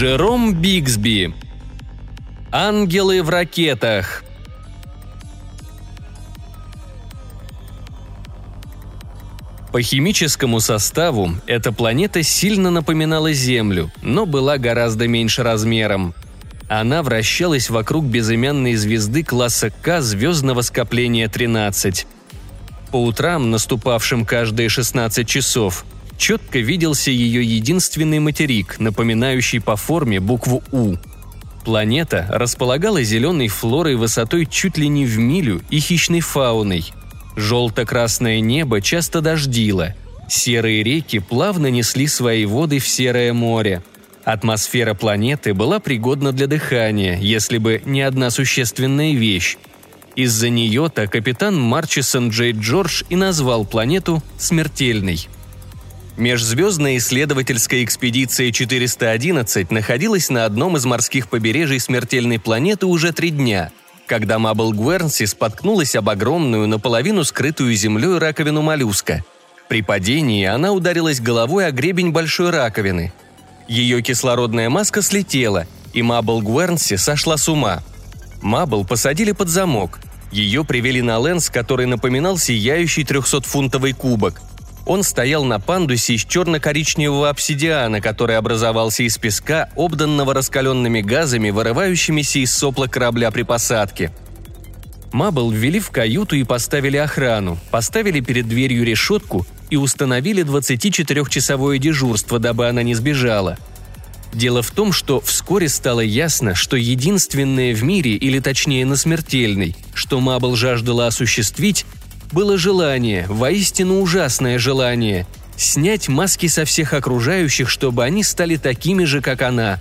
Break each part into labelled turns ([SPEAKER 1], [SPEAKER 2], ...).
[SPEAKER 1] Джером Бигсби. Ангелы в ракетах. По химическому составу эта планета сильно напоминала Землю, но была гораздо меньше размером. Она вращалась вокруг безымянной звезды класса К звездного скопления 13. По утрам, наступавшим каждые 16 часов, четко виделся ее единственный материк, напоминающий по форме букву «У». Планета располагала зеленой флорой высотой чуть ли не в милю и хищной фауной – Желто-красное небо часто дождило. Серые реки плавно несли свои воды в серое море. Атмосфера планеты была пригодна для дыхания, если бы не одна существенная вещь. Из-за нее-то капитан Марчисон Джей Джордж и назвал планету «смертельной». Межзвездная исследовательская экспедиция 411 находилась на одном из морских побережий смертельной планеты уже три дня – когда Мабл Гуэрнси споткнулась об огромную, наполовину скрытую землей раковину моллюска. При падении она ударилась головой о гребень большой раковины. Ее кислородная маска слетела, и Мабл Гуэрнси сошла с ума. Мабл посадили под замок. Ее привели на Лэнс, который напоминал сияющий 300-фунтовый кубок. Он стоял на пандусе из черно-коричневого обсидиана, который образовался из песка, обданного раскаленными газами, вырывающимися из сопла корабля при посадке. Мабл ввели в каюту и поставили охрану, поставили перед дверью решетку и установили 24-часовое дежурство, дабы она не сбежала. Дело в том, что вскоре стало ясно, что единственное в мире, или точнее на смертельной, что Мабл жаждала осуществить, было желание, воистину ужасное желание, снять маски со всех окружающих, чтобы они стали такими же, как она.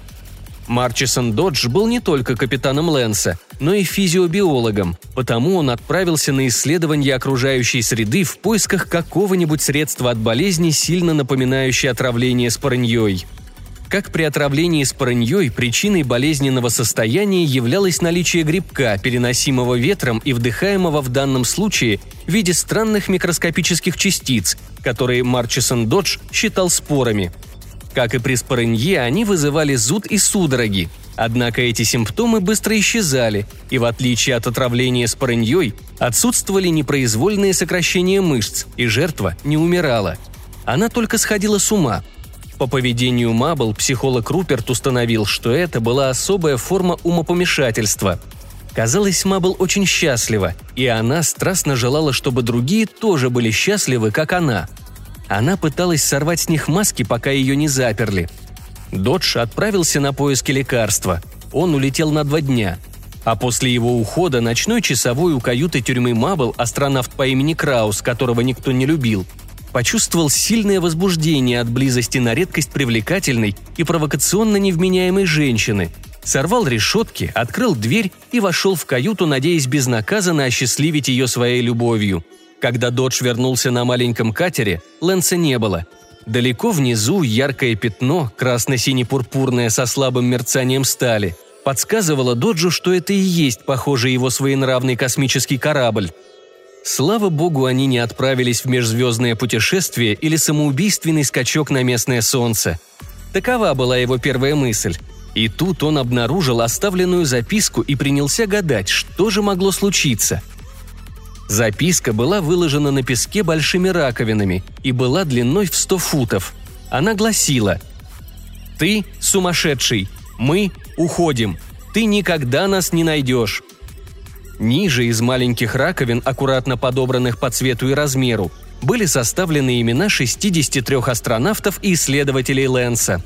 [SPEAKER 1] Марчисон Додж был не только капитаном Лэнса, но и физиобиологом, потому он отправился на исследование окружающей среды в поисках какого-нибудь средства от болезни, сильно напоминающей отравление спорыньей – как при отравлении спорыньей причиной болезненного состояния являлось наличие грибка, переносимого ветром и вдыхаемого в данном случае в виде странных микроскопических частиц, которые Марчисон Додж считал спорами. Как и при спорынье, они вызывали зуд и судороги, Однако эти симптомы быстро исчезали, и в отличие от отравления спорыньей, отсутствовали непроизвольные сокращения мышц, и жертва не умирала. Она только сходила с ума – по поведению Мабл психолог Руперт установил, что это была особая форма умопомешательства. Казалось, Мабл очень счастлива, и она страстно желала, чтобы другие тоже были счастливы, как она. Она пыталась сорвать с них маски, пока ее не заперли. Додж отправился на поиски лекарства. Он улетел на два дня. А после его ухода ночной часовой у каюты тюрьмы Мабл, астронавт по имени Краус, которого никто не любил – почувствовал сильное возбуждение от близости на редкость привлекательной и провокационно невменяемой женщины. Сорвал решетки, открыл дверь и вошел в каюту, надеясь безнаказанно осчастливить ее своей любовью. Когда Додж вернулся на маленьком катере, Лэнса не было. Далеко внизу яркое пятно, красно-сине-пурпурное со слабым мерцанием стали, подсказывало Доджу, что это и есть похожий его своенравный космический корабль. Слава богу, они не отправились в межзвездное путешествие или самоубийственный скачок на местное солнце. Такова была его первая мысль. И тут он обнаружил оставленную записку и принялся гадать, что же могло случиться. Записка была выложена на песке большими раковинами и была длиной в 100 футов. Она гласила «Ты сумасшедший, мы уходим, ты никогда нас не найдешь». Ниже из маленьких раковин, аккуратно подобранных по цвету и размеру, были составлены имена 63 астронавтов и исследователей Лэнса.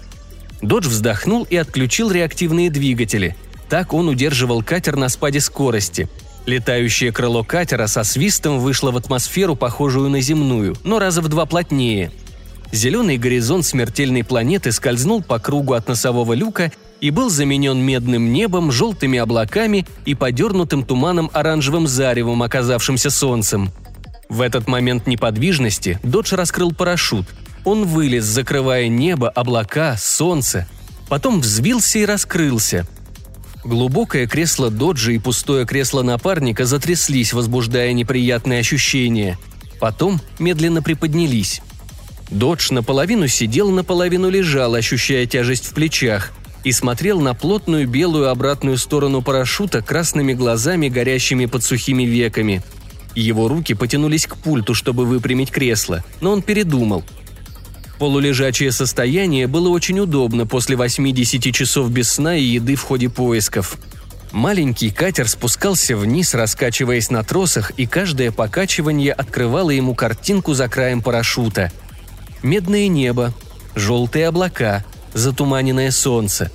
[SPEAKER 1] Додж вздохнул и отключил реактивные двигатели. Так он удерживал катер на спаде скорости. Летающее крыло катера со свистом вышло в атмосферу, похожую на земную, но раза в два плотнее. Зеленый горизонт смертельной планеты скользнул по кругу от носового люка и был заменен медным небом, желтыми облаками и подернутым туманом оранжевым заревом, оказавшимся солнцем. В этот момент неподвижности Додж раскрыл парашют. Он вылез, закрывая небо, облака, солнце. Потом взвился и раскрылся. Глубокое кресло Доджа и пустое кресло напарника затряслись, возбуждая неприятные ощущения. Потом медленно приподнялись. Додж наполовину сидел, наполовину лежал, ощущая тяжесть в плечах – и смотрел на плотную белую обратную сторону парашюта красными глазами, горящими под сухими веками. Его руки потянулись к пульту, чтобы выпрямить кресло, но он передумал. Полулежачее состояние было очень удобно после 80 часов без сна и еды в ходе поисков. Маленький катер спускался вниз, раскачиваясь на тросах, и каждое покачивание открывало ему картинку за краем парашюта. Медное небо, желтые облака, затуманенное солнце.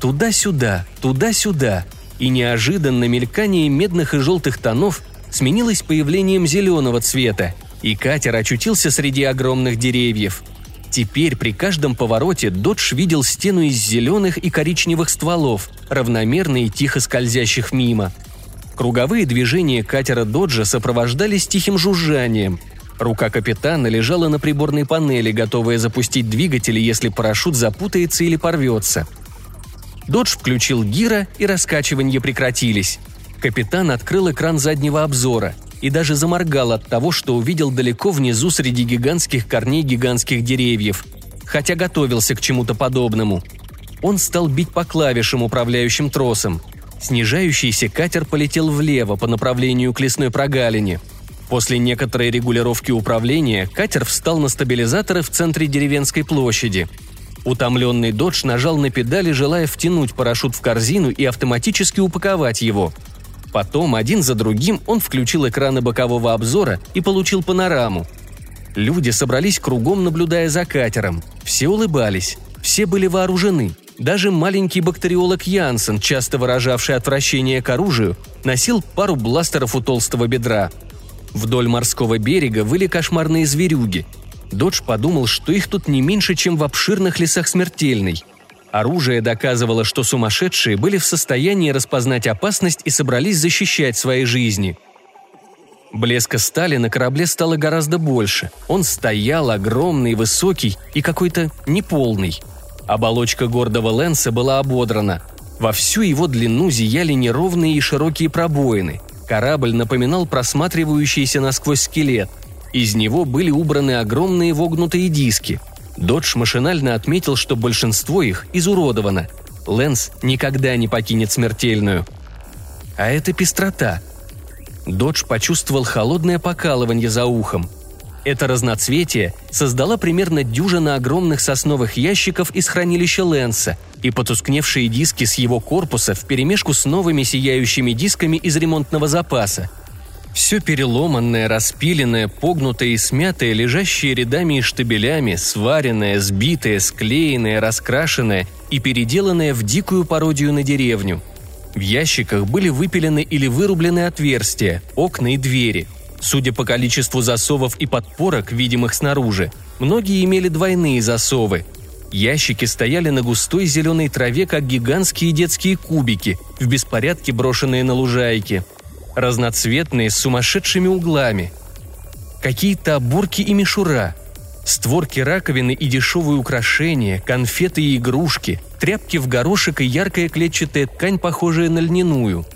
[SPEAKER 1] Туда-сюда, туда-сюда. И неожиданно мелькание медных и желтых тонов сменилось появлением зеленого цвета, и катер очутился среди огромных деревьев. Теперь при каждом повороте Додж видел стену из зеленых и коричневых стволов, равномерно и тихо скользящих мимо. Круговые движения катера Доджа сопровождались тихим жужжанием – Рука капитана лежала на приборной панели, готовая запустить двигатель, если парашют запутается или порвется. Додж включил гира, и раскачивания прекратились. Капитан открыл экран заднего обзора и даже заморгал от того, что увидел далеко внизу среди гигантских корней гигантских деревьев, хотя готовился к чему-то подобному. Он стал бить по клавишам, управляющим тросом. Снижающийся катер полетел влево по направлению к лесной прогалине – После некоторой регулировки управления катер встал на стабилизаторы в центре деревенской площади. Утомленный Додж нажал на педали, желая втянуть парашют в корзину и автоматически упаковать его. Потом, один за другим, он включил экраны бокового обзора и получил панораму. Люди собрались кругом, наблюдая за катером. Все улыбались, все были вооружены. Даже маленький бактериолог Янсен, часто выражавший отвращение к оружию, носил пару бластеров у толстого бедра – Вдоль морского берега выли кошмарные зверюги. Додж подумал, что их тут не меньше, чем в обширных лесах смертельной. Оружие доказывало, что сумасшедшие были в состоянии распознать опасность и собрались защищать свои жизни. Блеска стали на корабле стало гораздо больше. Он стоял огромный, высокий и какой-то неполный. Оболочка гордого Лэнса была ободрана. Во всю его длину зияли неровные и широкие пробоины – Корабль напоминал просматривающийся насквозь скелет. Из него были убраны огромные вогнутые диски. Додж машинально отметил, что большинство их изуродовано. Лэнс никогда не покинет смертельную. А это пестрота. Додж почувствовал холодное покалывание за ухом. Это разноцветие создала примерно дюжина огромных сосновых ящиков из хранилища Лэнса и потускневшие диски с его корпуса вперемешку с новыми сияющими дисками из ремонтного запаса. Все переломанное, распиленное, погнутое и смятое, лежащее рядами и штабелями, сваренное, сбитое, склеенное, раскрашенное и переделанное в дикую пародию на деревню. В ящиках были выпилены или вырублены отверстия, окна и двери – Судя по количеству засовов и подпорок, видимых снаружи, многие имели двойные засовы. Ящики стояли на густой зеленой траве, как гигантские детские кубики, в беспорядке брошенные на лужайке. Разноцветные, с сумасшедшими углами. Какие-то оборки и мишура. Створки раковины и дешевые украшения, конфеты и игрушки, тряпки в горошек и яркая клетчатая ткань, похожая на льняную –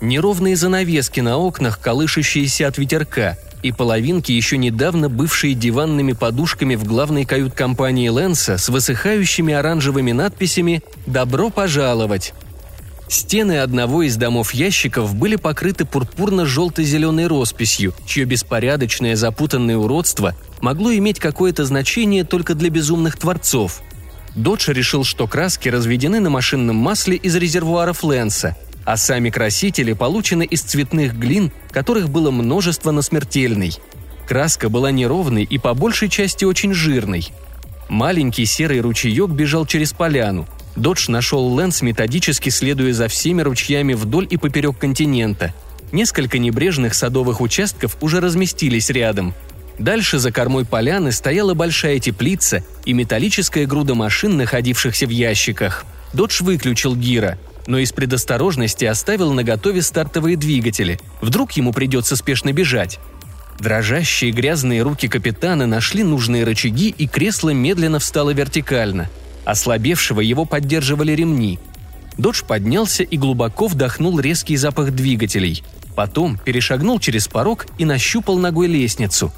[SPEAKER 1] неровные занавески на окнах, колышущиеся от ветерка, и половинки, еще недавно бывшие диванными подушками в главной кают-компании Лэнса с высыхающими оранжевыми надписями «Добро пожаловать!». Стены одного из домов ящиков были покрыты пурпурно-желто-зеленой росписью, чье беспорядочное запутанное уродство могло иметь какое-то значение только для безумных творцов. Додж решил, что краски разведены на машинном масле из резервуаров Лэнса, а сами красители получены из цветных глин, которых было множество на смертельной. Краска была неровной и по большей части очень жирной. Маленький серый ручеек бежал через поляну. Додж нашел Лэнс, методически следуя за всеми ручьями вдоль и поперек континента. Несколько небрежных садовых участков уже разместились рядом. Дальше за кормой поляны стояла большая теплица и металлическая груда машин, находившихся в ящиках. Додж выключил гира – но из предосторожности оставил на готове стартовые двигатели. Вдруг ему придется спешно бежать. Дрожащие грязные руки капитана нашли нужные рычаги, и кресло медленно встало вертикально. Ослабевшего его поддерживали ремни. Додж поднялся и глубоко вдохнул резкий запах двигателей. Потом перешагнул через порог и нащупал ногой лестницу.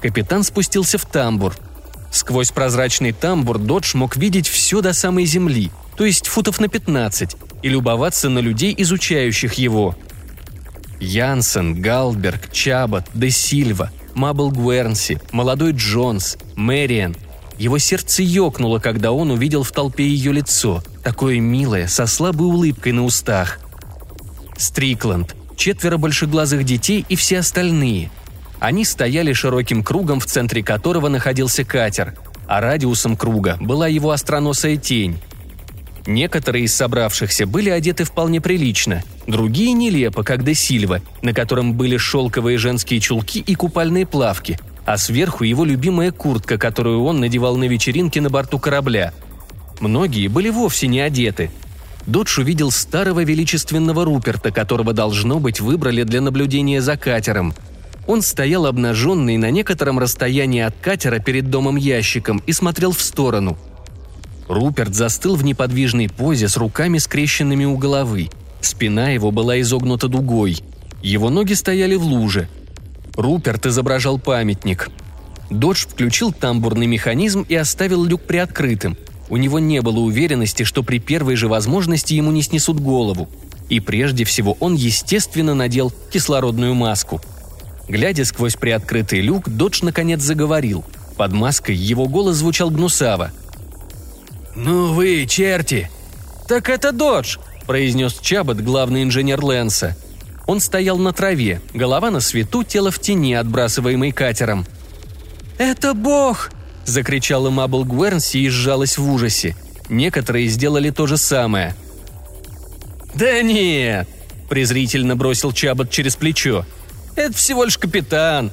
[SPEAKER 1] Капитан спустился в тамбур. Сквозь прозрачный тамбур Додж мог видеть все до самой земли – то есть футов на 15, и любоваться на людей, изучающих его. Янсен, Галберг, Чабот, Де Сильва, Мабл Гуэрнси, молодой Джонс, Мэриан. Его сердце ёкнуло, когда он увидел в толпе ее лицо, такое милое, со слабой улыбкой на устах. Стрикланд, четверо большеглазых детей и все остальные. Они стояли широким кругом, в центре которого находился катер, а радиусом круга была его остроносая тень. Некоторые из собравшихся были одеты вполне прилично, другие нелепо, как Де Сильва, на котором были шелковые женские чулки и купальные плавки, а сверху его любимая куртка, которую он надевал на вечеринке на борту корабля. Многие были вовсе не одеты. Додж увидел старого величественного Руперта, которого, должно быть, выбрали для наблюдения за катером. Он стоял обнаженный на некотором расстоянии от катера перед домом ящиком и смотрел в сторону – Руперт застыл в неподвижной позе с руками скрещенными у головы. Спина его была изогнута дугой. Его ноги стояли в луже. Руперт изображал памятник. Додж включил тамбурный механизм и оставил люк приоткрытым. У него не было уверенности, что при первой же возможности ему не снесут голову. И прежде всего он, естественно, надел кислородную маску. Глядя сквозь приоткрытый люк, Додж наконец заговорил. Под маской его голос звучал гнусаво – «Ну вы, черти!» «Так это Додж!» – произнес Чабот, главный инженер Лэнса. Он стоял на траве, голова на свету, тело в тени, отбрасываемой катером. «Это бог!» – закричала Мабл Гуэрнси и сжалась в ужасе. Некоторые сделали то же самое. «Да нет!» – презрительно бросил Чабот через плечо. «Это всего лишь капитан!»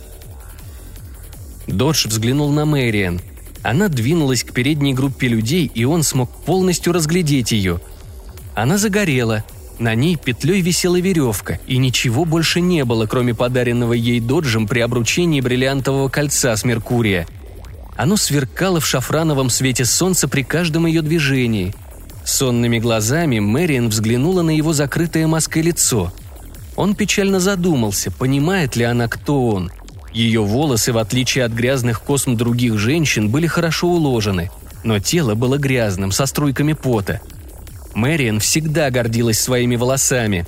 [SPEAKER 1] Додж взглянул на Мэриан. Она двинулась к передней группе людей, и он смог полностью разглядеть ее. Она загорела. На ней петлей висела веревка, и ничего больше не было, кроме подаренного ей доджем при обручении бриллиантового кольца с Меркурия. Оно сверкало в шафрановом свете солнца при каждом ее движении. Сонными глазами Мэриан взглянула на его закрытое маской лицо. Он печально задумался, понимает ли она, кто он – ее волосы, в отличие от грязных косм других женщин, были хорошо уложены, но тело было грязным, со струйками пота. Мэриан всегда гордилась своими волосами.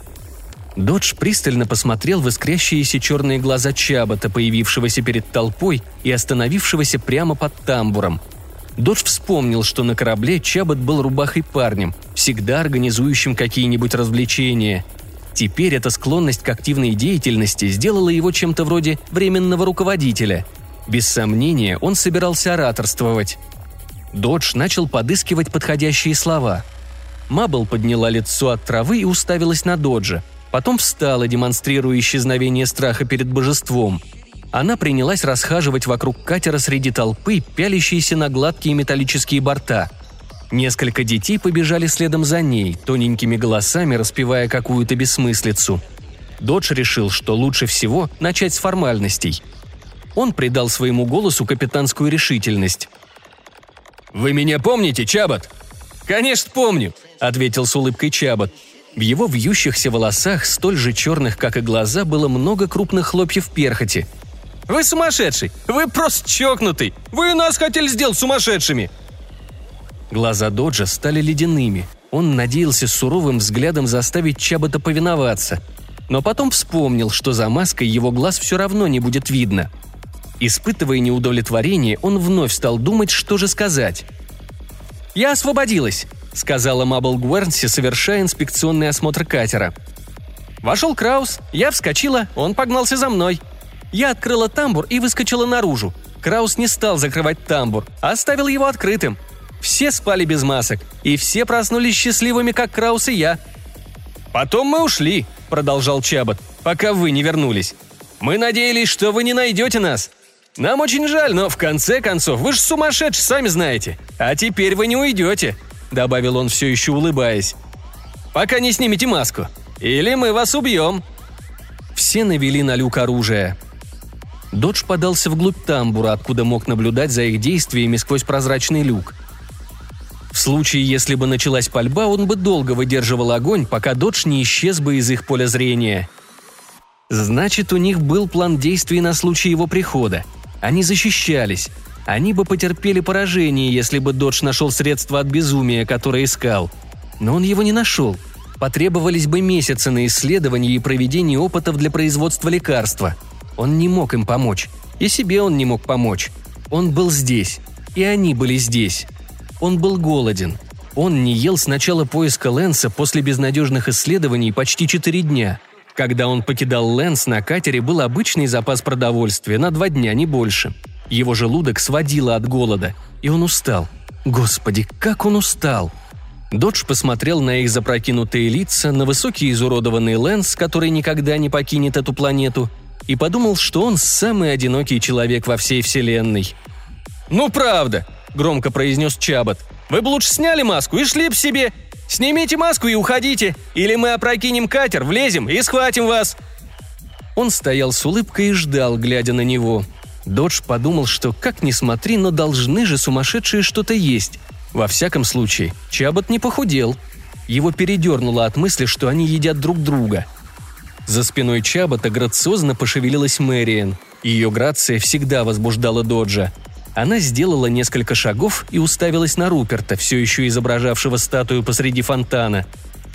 [SPEAKER 1] Додж пристально посмотрел в искрящиеся черные глаза Чабота, появившегося перед толпой и остановившегося прямо под тамбуром. Додж вспомнил, что на корабле Чабот был рубахой парнем, всегда организующим какие-нибудь развлечения – Теперь эта склонность к активной деятельности сделала его чем-то вроде временного руководителя. Без сомнения, он собирался ораторствовать. Додж начал подыскивать подходящие слова. Мабл подняла лицо от травы и уставилась на Доджа. Потом встала, демонстрируя исчезновение страха перед божеством. Она принялась расхаживать вокруг катера среди толпы, пялящейся на гладкие металлические борта – Несколько детей побежали следом за ней, тоненькими голосами распевая какую-то бессмыслицу. Додж решил, что лучше всего начать с формальностей. Он придал своему голосу капитанскую решительность. «Вы меня помните, Чабот?» «Конечно помню», — ответил с улыбкой Чабот. В его вьющихся волосах, столь же черных, как и глаза, было много крупных хлопьев перхоти. «Вы сумасшедший! Вы просто чокнутый! Вы нас хотели сделать сумасшедшими!» Глаза Доджа стали ледяными. Он надеялся суровым взглядом заставить Чабота повиноваться. Но потом вспомнил, что за маской его глаз все равно не будет видно. Испытывая неудовлетворение, он вновь стал думать, что же сказать. «Я освободилась», — сказала Мабл Гуэрнси, совершая инспекционный осмотр катера. Вошел Краус, я вскочила, он погнался за мной. Я открыла тамбур и выскочила наружу. Краус не стал закрывать тамбур, а оставил его открытым. Все спали без масок, и все проснулись счастливыми, как Краус и я. «Потом мы ушли», — продолжал Чабот, — «пока вы не вернулись. Мы надеялись, что вы не найдете нас. Нам очень жаль, но в конце концов, вы же сумасшедшие, сами знаете. А теперь вы не уйдете», — добавил он все еще улыбаясь. «Пока не снимете маску. Или мы вас убьем». Все навели на люк оружие. Додж подался вглубь тамбура, откуда мог наблюдать за их действиями сквозь прозрачный люк. Случае, если бы началась пальба, он бы долго выдерживал огонь, пока Додж не исчез бы из их поля зрения. Значит, у них был план действий на случай его прихода. Они защищались. Они бы потерпели поражение, если бы Додж нашел средства от безумия, которое искал. Но он его не нашел. Потребовались бы месяцы на исследование и проведение опытов для производства лекарства. Он не мог им помочь. И себе он не мог помочь. Он был здесь. И они были здесь. Он был голоден. Он не ел с начала поиска Лэнса после безнадежных исследований почти четыре дня. Когда он покидал Лэнс, на катере был обычный запас продовольствия на два дня, не больше. Его желудок сводило от голода, и он устал. Господи, как он устал! Додж посмотрел на их запрокинутые лица, на высокий изуродованный Лэнс, который никогда не покинет эту планету, и подумал, что он самый одинокий человек во всей Вселенной. «Ну правда!» – громко произнес Чабот. «Вы бы лучше сняли маску и шли б себе! Снимите маску и уходите, или мы опрокинем катер, влезем и схватим вас!» Он стоял с улыбкой и ждал, глядя на него. Додж подумал, что как ни смотри, но должны же сумасшедшие что-то есть. Во всяком случае, Чабот не похудел. Его передернуло от мысли, что они едят друг друга. За спиной Чабота грациозно пошевелилась Мэриэн. Ее грация всегда возбуждала Доджа. Она сделала несколько шагов и уставилась на Руперта, все еще изображавшего статую посреди фонтана.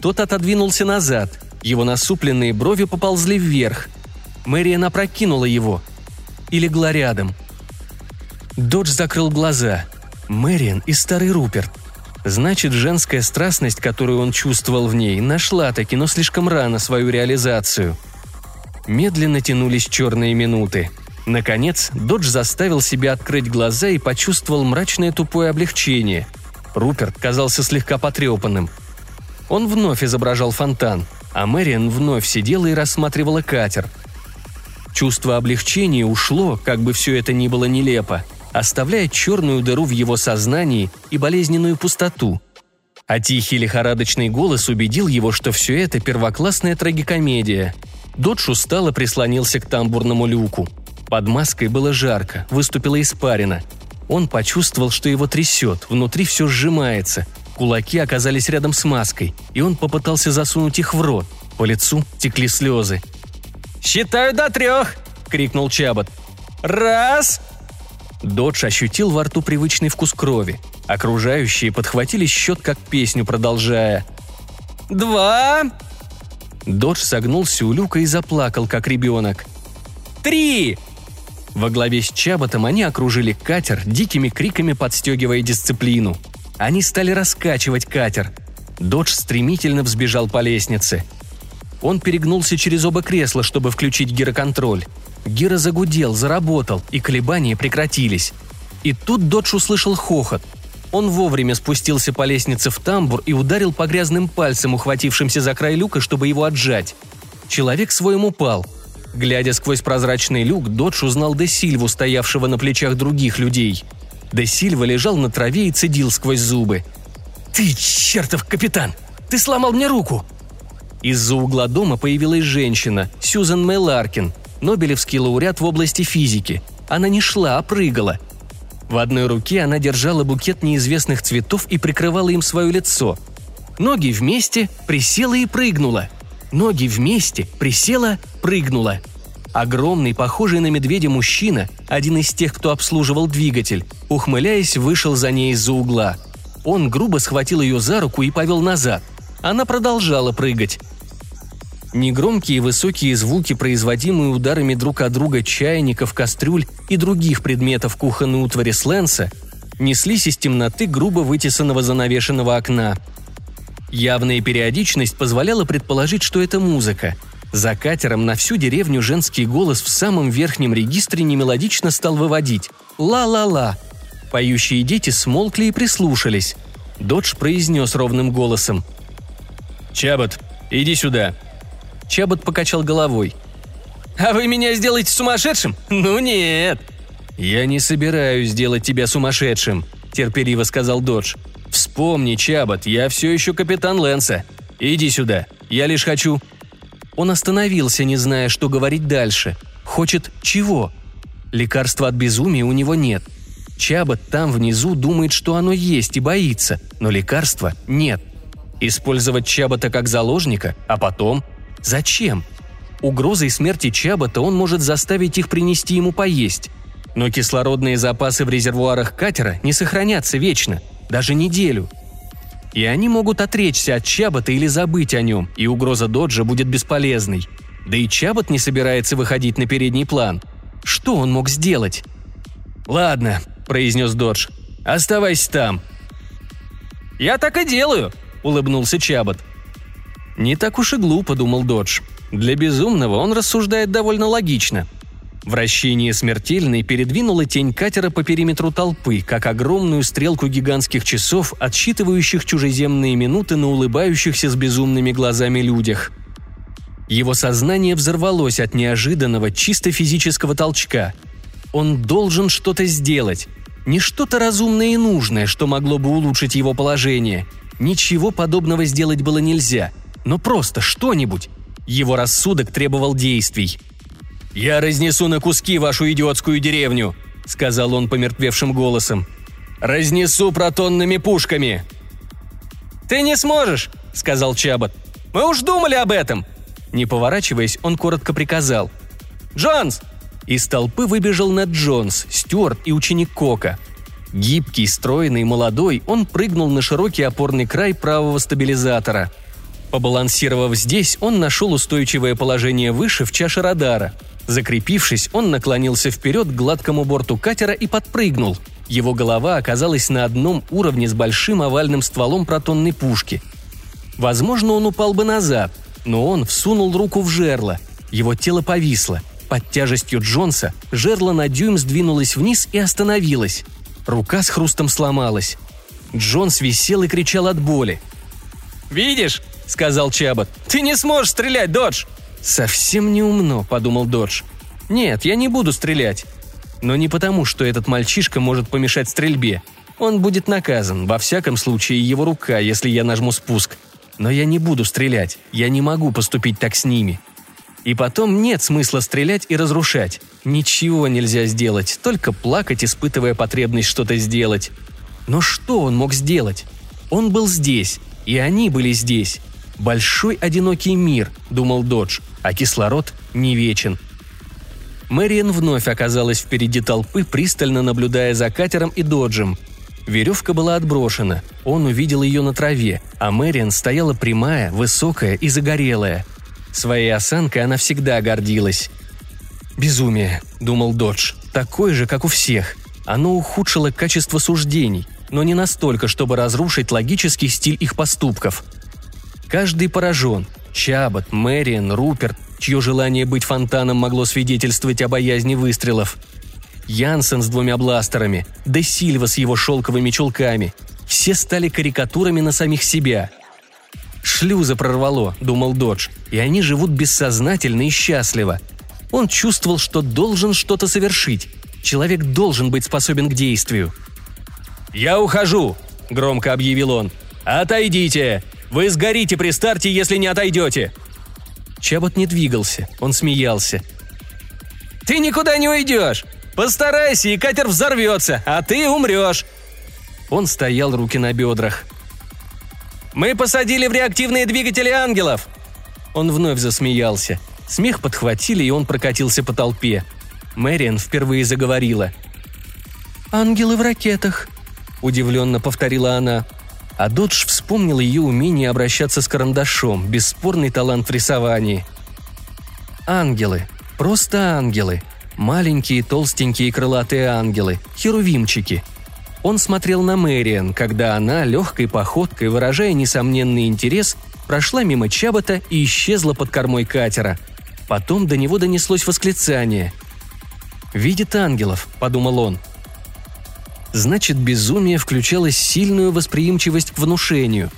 [SPEAKER 1] Тот отодвинулся назад. Его насупленные брови поползли вверх. Мэриэн опрокинула его. И легла рядом. Додж закрыл глаза. Мэриэн и старый Руперт. Значит, женская страстность, которую он чувствовал в ней, нашла таки, но слишком рано свою реализацию. Медленно тянулись черные минуты. Наконец, Додж заставил себя открыть глаза и почувствовал мрачное тупое облегчение. Руперт казался слегка потрепанным. Он вновь изображал фонтан, а Мэриан вновь сидела и рассматривала катер. Чувство облегчения ушло, как бы все это ни было нелепо, оставляя черную дыру в его сознании и болезненную пустоту. А тихий лихорадочный голос убедил его, что все это первоклассная трагикомедия. Додж устало прислонился к тамбурному люку – под маской было жарко, выступила испарина. Он почувствовал, что его трясет, внутри все сжимается. Кулаки оказались рядом с маской, и он попытался засунуть их в рот. По лицу текли слезы. «Считаю до трех!» — крикнул Чабот. «Раз!» Додж ощутил во рту привычный вкус крови. Окружающие подхватили счет как песню, продолжая. «Два!» Додж согнулся у люка и заплакал, как ребенок. «Три!» Во главе с Чаботом они окружили катер, дикими криками подстегивая дисциплину. Они стали раскачивать катер. Додж стремительно взбежал по лестнице. Он перегнулся через оба кресла, чтобы включить гироконтроль. Гиро загудел, заработал, и колебания прекратились. И тут Додж услышал хохот. Он вовремя спустился по лестнице в тамбур и ударил по грязным пальцам, ухватившимся за край люка, чтобы его отжать. Человек своим упал – Глядя сквозь прозрачный люк, Додж узнал Де Сильву, стоявшего на плечах других людей. Де Сильва лежал на траве и цедил сквозь зубы. «Ты, чертов капитан! Ты сломал мне руку!» Из-за угла дома появилась женщина, Сьюзен Мейларкин, Нобелевский лауреат в области физики. Она не шла, а прыгала. В одной руке она держала букет неизвестных цветов и прикрывала им свое лицо. Ноги вместе, присела и прыгнула – Ноги вместе, присела, прыгнула. Огромный, похожий на медведя мужчина, один из тех, кто обслуживал двигатель, ухмыляясь, вышел за ней из-за угла. Он грубо схватил ее за руку и повел назад. Она продолжала прыгать. Негромкие высокие звуки, производимые ударами друг от друга чайников, кастрюль и других предметов кухонной утвари Сленса, неслись из темноты грубо вытесанного занавешенного окна – Явная периодичность позволяла предположить, что это музыка. За катером на всю деревню женский голос в самом верхнем регистре немелодично стал выводить «Ла-ла-ла». Поющие дети смолкли и прислушались. Додж произнес ровным голосом. «Чабот, иди сюда». Чабот покачал головой. «А вы меня сделаете сумасшедшим? Ну нет!» «Я не собираюсь сделать тебя сумасшедшим», – терпеливо сказал Додж. «Вспомни, Чабот, я все еще капитан Лэнса. Иди сюда, я лишь хочу...» Он остановился, не зная, что говорить дальше. Хочет чего? Лекарства от безумия у него нет. Чабот там внизу думает, что оно есть и боится, но лекарства нет. Использовать Чабота как заложника, а потом... Зачем? Угрозой смерти Чабота он может заставить их принести ему поесть. Но кислородные запасы в резервуарах катера не сохранятся вечно, даже неделю. И они могут отречься от Чабота или забыть о нем, и угроза Доджа будет бесполезной. Да и Чабот не собирается выходить на передний план. Что он мог сделать? «Ладно», – произнес Додж. «Оставайся там». «Я так и делаю», – улыбнулся Чабот. «Не так уж и глупо», – думал Додж. «Для безумного он рассуждает довольно логично. Вращение смертельной передвинуло тень катера по периметру толпы, как огромную стрелку гигантских часов, отсчитывающих чужеземные минуты на улыбающихся с безумными глазами людях. Его сознание взорвалось от неожиданного, чисто физического толчка. Он должен что-то сделать. Не что-то разумное и нужное, что могло бы улучшить его положение. Ничего подобного сделать было нельзя. Но просто что-нибудь. Его рассудок требовал действий – «Я разнесу на куски вашу идиотскую деревню», — сказал он помертвевшим голосом. «Разнесу протонными пушками!» «Ты не сможешь», — сказал Чабот. «Мы уж думали об этом!» Не поворачиваясь, он коротко приказал. «Джонс!» Из толпы выбежал Нед Джонс, Стюарт и ученик Кока. Гибкий, стройный, молодой, он прыгнул на широкий опорный край правого стабилизатора. Побалансировав здесь, он нашел устойчивое положение выше в чаше радара — Закрепившись, он наклонился вперед к гладкому борту катера и подпрыгнул. Его голова оказалась на одном уровне с большим овальным стволом протонной пушки. Возможно, он упал бы назад, но он всунул руку в жерло. Его тело повисло. Под тяжестью Джонса жерло на дюйм сдвинулось вниз и остановилось. Рука с хрустом сломалась. Джонс висел и кричал от боли. «Видишь?» — сказал Чабот. «Ты не сможешь стрелять, Додж!» «Совсем не умно», — подумал Додж. «Нет, я не буду стрелять». Но не потому, что этот мальчишка может помешать стрельбе. Он будет наказан, во всяком случае его рука, если я нажму спуск. Но я не буду стрелять, я не могу поступить так с ними. И потом нет смысла стрелять и разрушать. Ничего нельзя сделать, только плакать, испытывая потребность что-то сделать. Но что он мог сделать? Он был здесь, и они были здесь. Большой одинокий мир, думал Додж, а кислород не вечен. Мэриан вновь оказалась впереди толпы, пристально наблюдая за катером и Доджем. Веревка была отброшена, он увидел ее на траве, а Мэриан стояла прямая, высокая и загорелая. Своей осанкой она всегда гордилась. «Безумие», — думал Додж, — «такое же, как у всех. Оно ухудшило качество суждений, но не настолько, чтобы разрушить логический стиль их поступков. Каждый поражен, Чабот, Мэриан, Руперт, чье желание быть фонтаном могло свидетельствовать о боязни выстрелов. Янсен с двумя бластерами, Де Сильва с его шелковыми чулками. Все стали карикатурами на самих себя. «Шлюза прорвало», — думал Додж, — «и они живут бессознательно и счастливо». Он чувствовал, что должен что-то совершить. Человек должен быть способен к действию. «Я ухожу», — громко объявил он. «Отойдите! Вы сгорите при старте, если не отойдете!» Чабот не двигался, он смеялся. «Ты никуда не уйдешь! Постарайся, и катер взорвется, а ты умрешь!» Он стоял руки на бедрах. «Мы посадили в реактивные двигатели ангелов!» Он вновь засмеялся. Смех подхватили, и он прокатился по толпе. Мэриан впервые заговорила. «Ангелы в ракетах», — удивленно повторила она. А Додж вспомнил ее умение обращаться с карандашом, бесспорный талант в рисовании. Ангелы. Просто ангелы. Маленькие, толстенькие крылатые ангелы. Херувимчики. Он смотрел на Мэриан, когда она, легкой походкой, выражая несомненный интерес, прошла мимо Чабота и исчезла под кормой катера. Потом до него донеслось восклицание. «Видит ангелов», — подумал он. Значит, безумие включало сильную восприимчивость к внушению.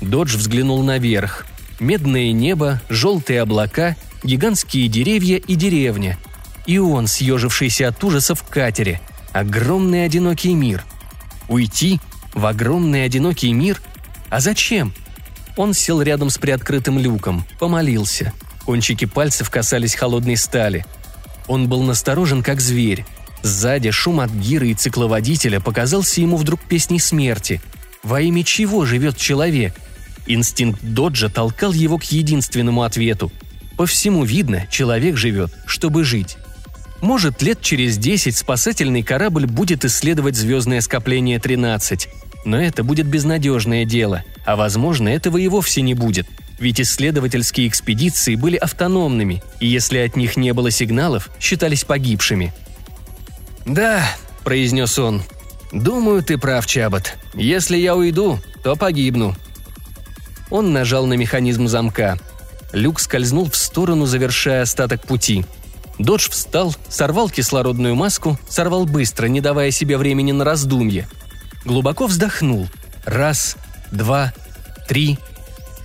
[SPEAKER 1] Додж взглянул наверх. Медное небо, желтые облака, гигантские деревья и деревня. И он, съежившийся от ужаса в катере. Огромный одинокий мир. Уйти в огромный одинокий мир? А зачем? Он сел рядом с приоткрытым люком, помолился. Кончики пальцев касались холодной стали. Он был насторожен, как зверь. Сзади шум от гиры и цикловодителя показался ему вдруг песней смерти. Во имя чего живет человек? Инстинкт Доджа толкал его к единственному ответу. По всему видно, человек живет, чтобы жить. Может, лет через 10 спасательный корабль будет исследовать звездное скопление 13. Но это будет безнадежное дело, а возможно, этого и вовсе не будет. Ведь исследовательские экспедиции были автономными, и если от них не было сигналов, считались погибшими. «Да», — произнес он, — «думаю, ты прав, Чабот. Если я уйду, то погибну». Он нажал на механизм замка. Люк скользнул в сторону, завершая остаток пути — Додж встал, сорвал кислородную маску, сорвал быстро, не давая себе времени на раздумье. Глубоко вздохнул. Раз, два, три.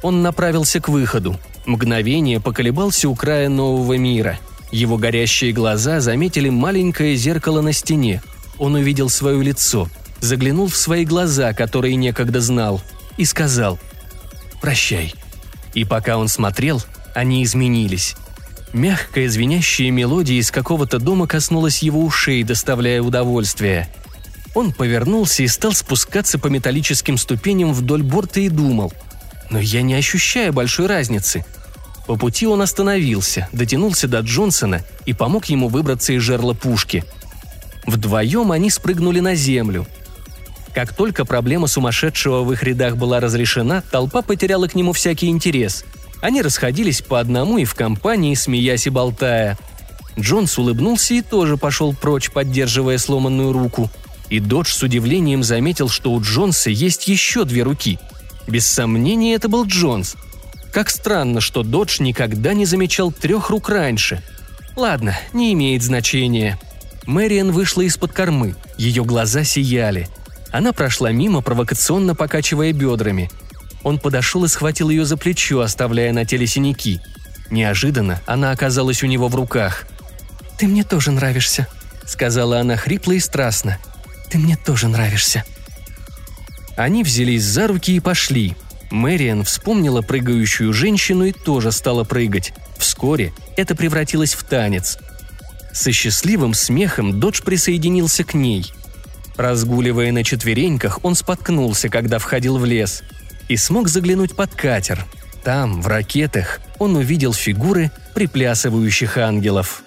[SPEAKER 1] Он направился к выходу. Мгновение поколебался у края нового мира. Его горящие глаза заметили маленькое зеркало на стене. Он увидел свое лицо, заглянул в свои глаза, которые некогда знал, и сказал «Прощай». И пока он смотрел, они изменились. Мягкая звенящая мелодия из какого-то дома коснулась его ушей, доставляя удовольствие. Он повернулся и стал спускаться по металлическим ступеням вдоль борта и думал. «Но я не ощущаю большой разницы». По пути он остановился, дотянулся до Джонсона и помог ему выбраться из жерла пушки. Вдвоем они спрыгнули на землю. Как только проблема сумасшедшего в их рядах была разрешена, толпа потеряла к нему всякий интерес – они расходились по одному и в компании, смеясь и болтая. Джонс улыбнулся и тоже пошел прочь, поддерживая сломанную руку. И Додж с удивлением заметил, что у Джонса есть еще две руки. Без сомнения, это был Джонс. Как странно, что Додж никогда не замечал трех рук раньше. Ладно, не имеет значения. Мэриан вышла из-под кормы. Ее глаза сияли. Она прошла мимо, провокационно покачивая бедрами – он подошел и схватил ее за плечо, оставляя на теле синяки. Неожиданно она оказалась у него в руках. «Ты мне тоже нравишься», — сказала она хрипло и страстно. «Ты мне тоже нравишься». Они взялись за руки и пошли. Мэриан вспомнила прыгающую женщину и тоже стала прыгать. Вскоре это превратилось в танец. Со счастливым смехом Додж присоединился к ней. Разгуливая на четвереньках, он споткнулся, когда входил в лес — и смог заглянуть под катер. Там, в ракетах, он увидел фигуры приплясывающих ангелов –